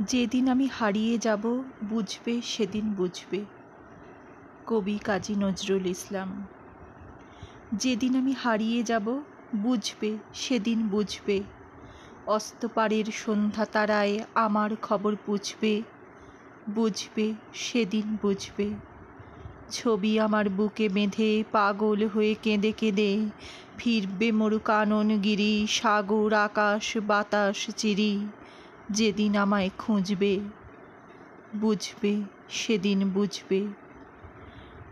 যেদিন আমি হারিয়ে যাব, বুঝবে, সেদিন বুঝবে। কবি কাজী নজরুল ইসলাম। যেদিন আমি হারিয়ে যাব, বুঝবে, সেদিন বুঝবে। অস্তপাড়ের সন্ধ্যা তারায় আমার খবর বুঝবে বুঝবে, সেদিন বুঝবে। ছবি আমার বুকে বেঁধে পাগল হয়ে কেঁদে কেঁদে ফিরবে মরু কাননগিরি সাগর, আকাশ, বাতাস, চিরি। যেদিন আমায় খুঁজবে, বুঝবে, সেদিন বুঝবে।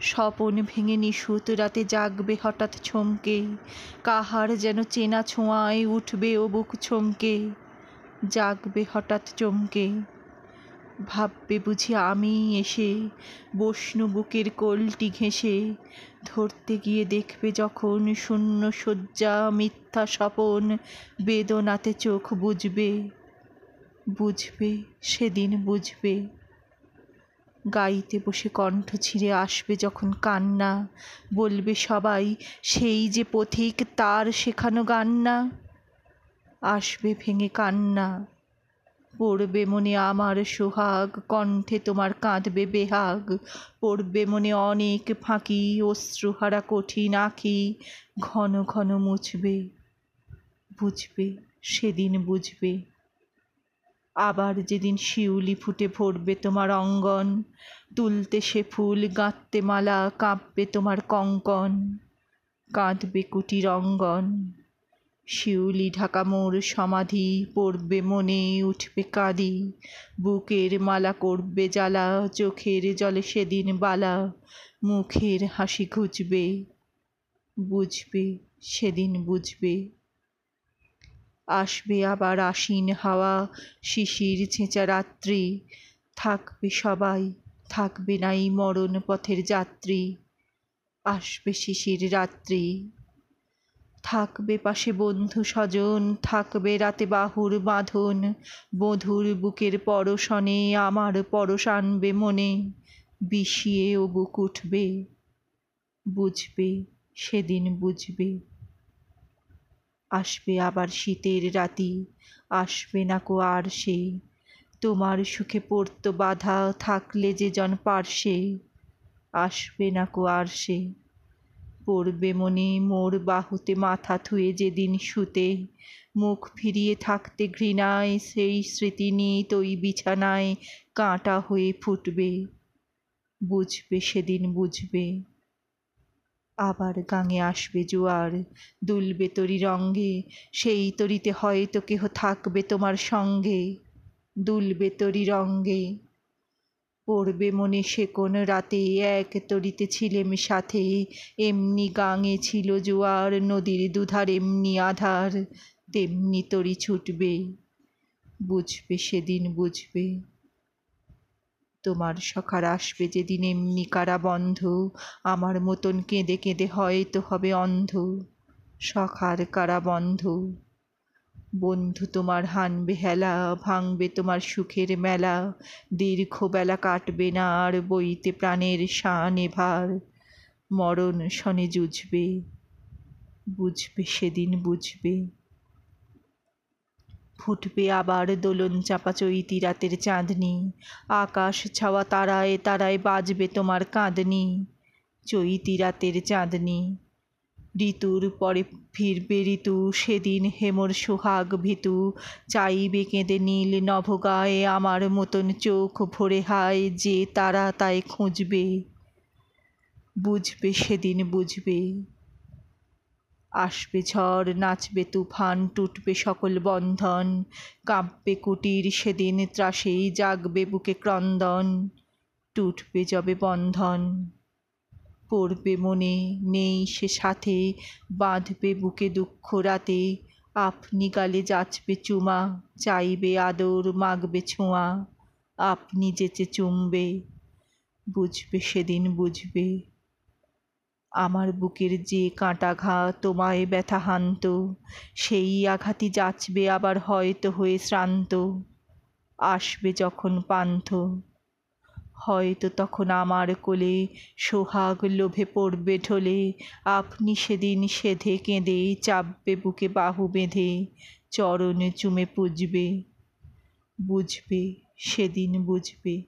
স্বপন ভেঙে নিশুত রাতে জাগবে হঠাৎ ছমকে কাহার যেন চেনা ছোঁয়ায় উঠবে ও বুক ছমকে জাগবে হঠাৎ চমকে। ভাববে বুঝি আমি এসে বসনু বুকের কোলটি ঘেঁষে, ধরতে গিয়ে দেখবে যখন শূন্য শয্যা মিথ্যা স্বপন বেদনাতে চোখ বুঝবে বুঝবে, সেদিন বুঝবে। গাইতে বসে কণ্ঠ ছিঁড়ে আসবে যখন কান্না। বলবে সবাই, সেই যে পথিক, তার শেখানো গান না আসবে ভেঙে কান্না। পড়বে মনে আমার সোহাগ, কণ্ঠে তোমার কাঁদবে বেহাগ। পড়বে মনে অনেক ফাঁকি, অশ্রুহারা কঠিন আঁকি ঘন ঘন মুছবে, বুঝবে, সেদিন বুঝবে। আবার যেদিন শিউলি ফুটে ভরবে তোমার অঙ্গন তুলতে সে ফুল গাঁথতে মালা, কাঁপবে তোমার কঙ্কন, কাঁদবে কুটির অঙ্গন। শিউলি ঢাকা মোর সমাধি, পড়বে মনে, উঠবে কাঁদি। বুকের মালা করবে জ্বালা, চোখের জলে সেদিন বালা। মুখের হাসি ঘুচবে বুঝবে, সেদিন বুঝবে। আসবে আবার আশিন হাওয়া, শিশির ছেঁচা রাত্রি। থাকবে সবাই, থাকবে নাই মরণ পথের যাত্রী। আসবে শিশির রাত্রি। থাকবে পাশে বন্ধু স্বজন, থাকবে রাতে বাহুর বাঁধন বধুর বুকের পরশনে আমার পরশ আনবে মনে। বিষিয়ে ও বুক উঠবে, বুঝবে, সেদিন বুঝবে। আসবে আবার শীতের রাতি, আসবে না কো আর সে। তোমার সুখে পড়তো বাধা থাকলে যে জন পার্শ্বে আসবে না কো আর সে। পড়বে মনে মোর বাহুতে মাথা থুয়ে যেদিন শুতে, মুখ ফিরিয়ে থাকতে ঘৃণায় সেই স্মৃতি নিয়ে তৈ বিছানায় কাঁটা হয়ে ফুটবে। বুঝবে সেদিন বুঝবে। আবার গাঙে আসবে জোয়ার, দুলবে তরি রঙ্গে সেই তরিতে হয়তো কেহ থাকবে তোমার সঙ্গে। দুলবে তরি রঙ্গে পড়বে মনে সে কোন রাতে, এক তরিতে ছিলেম সাথে, এমনি গাঙে ছিল জোয়ার, নদীর দুধার এমনি আধার, তেমনি তরি ছুটবে, বুঝবে সেদিন বুঝবে। তোমার সখার আসবে যেদিন এমনি কারা বন্ধ। আমার মতন কেঁদে কেঁদে হয়তো হবে অন্ধ। সখার কারা বন্ধ? বন্ধু তোমার হানবে হেলা, ভাঙবে তোমার সুখের মেলা। দীর্ঘ বেলা কাটবে না আর বইতে প্রাণের শানে এভার। মরণ শনে জুঝবে বুঝবে সেদিন বুঝবে। ফুটবে আবার দোলন চাপা চৈতি রাতের চাঁদনি। আকাশ ছাওয়া তারায় তারায় বাজবে তোমার কাঁদনি। চৈতি রাতের চাঁদনি। ঋতুর পরে ফিরবে ঋতু, সেদিন হেমর সোহাগ ভিতু। চাইবে কেঁদে নীল নভগায়ে, আমার মতন চোখ ভরে হায় যে তারা তাই খুঁজবে। বুঝবে সেদিন বুঝবে। আসবে ঝড়, নাচবে তুফান, টুটবে সকল বন্ধন, কাঁপবে কুটির, সেদিন ত্রাসেই জাগবে বুকে ক্রন্দন, টুটবে যবে বন্ধন। পড়বে মনে, নেই সে সাথে, বাঁধবে বুকে দুঃখ রাতে, আপনি গালে যাচবে চুমা, চাইবে আদর, মাগবে ছোঁয়া, আপনি যেচে চুমবে, বুঝবে সেদিন বুঝবে। আমার বুকের যে কাঁটা ঘা তোমায় ব্যথা হান্ত সেই আঘাতই যাচবে আবার হয়তো হয়ে শ্রান্ত। আসবে যখন পান্থ, হয়তো তখন আমার কোলে সোহাগ লোভে পড়বে ঢোলে। আপনি সেদিন সেধে কেঁদে চাপবে বুকে বাহু বেঁধে, চরণে চুমে পুজবে। বুঝবে, সেদিন বুঝবে।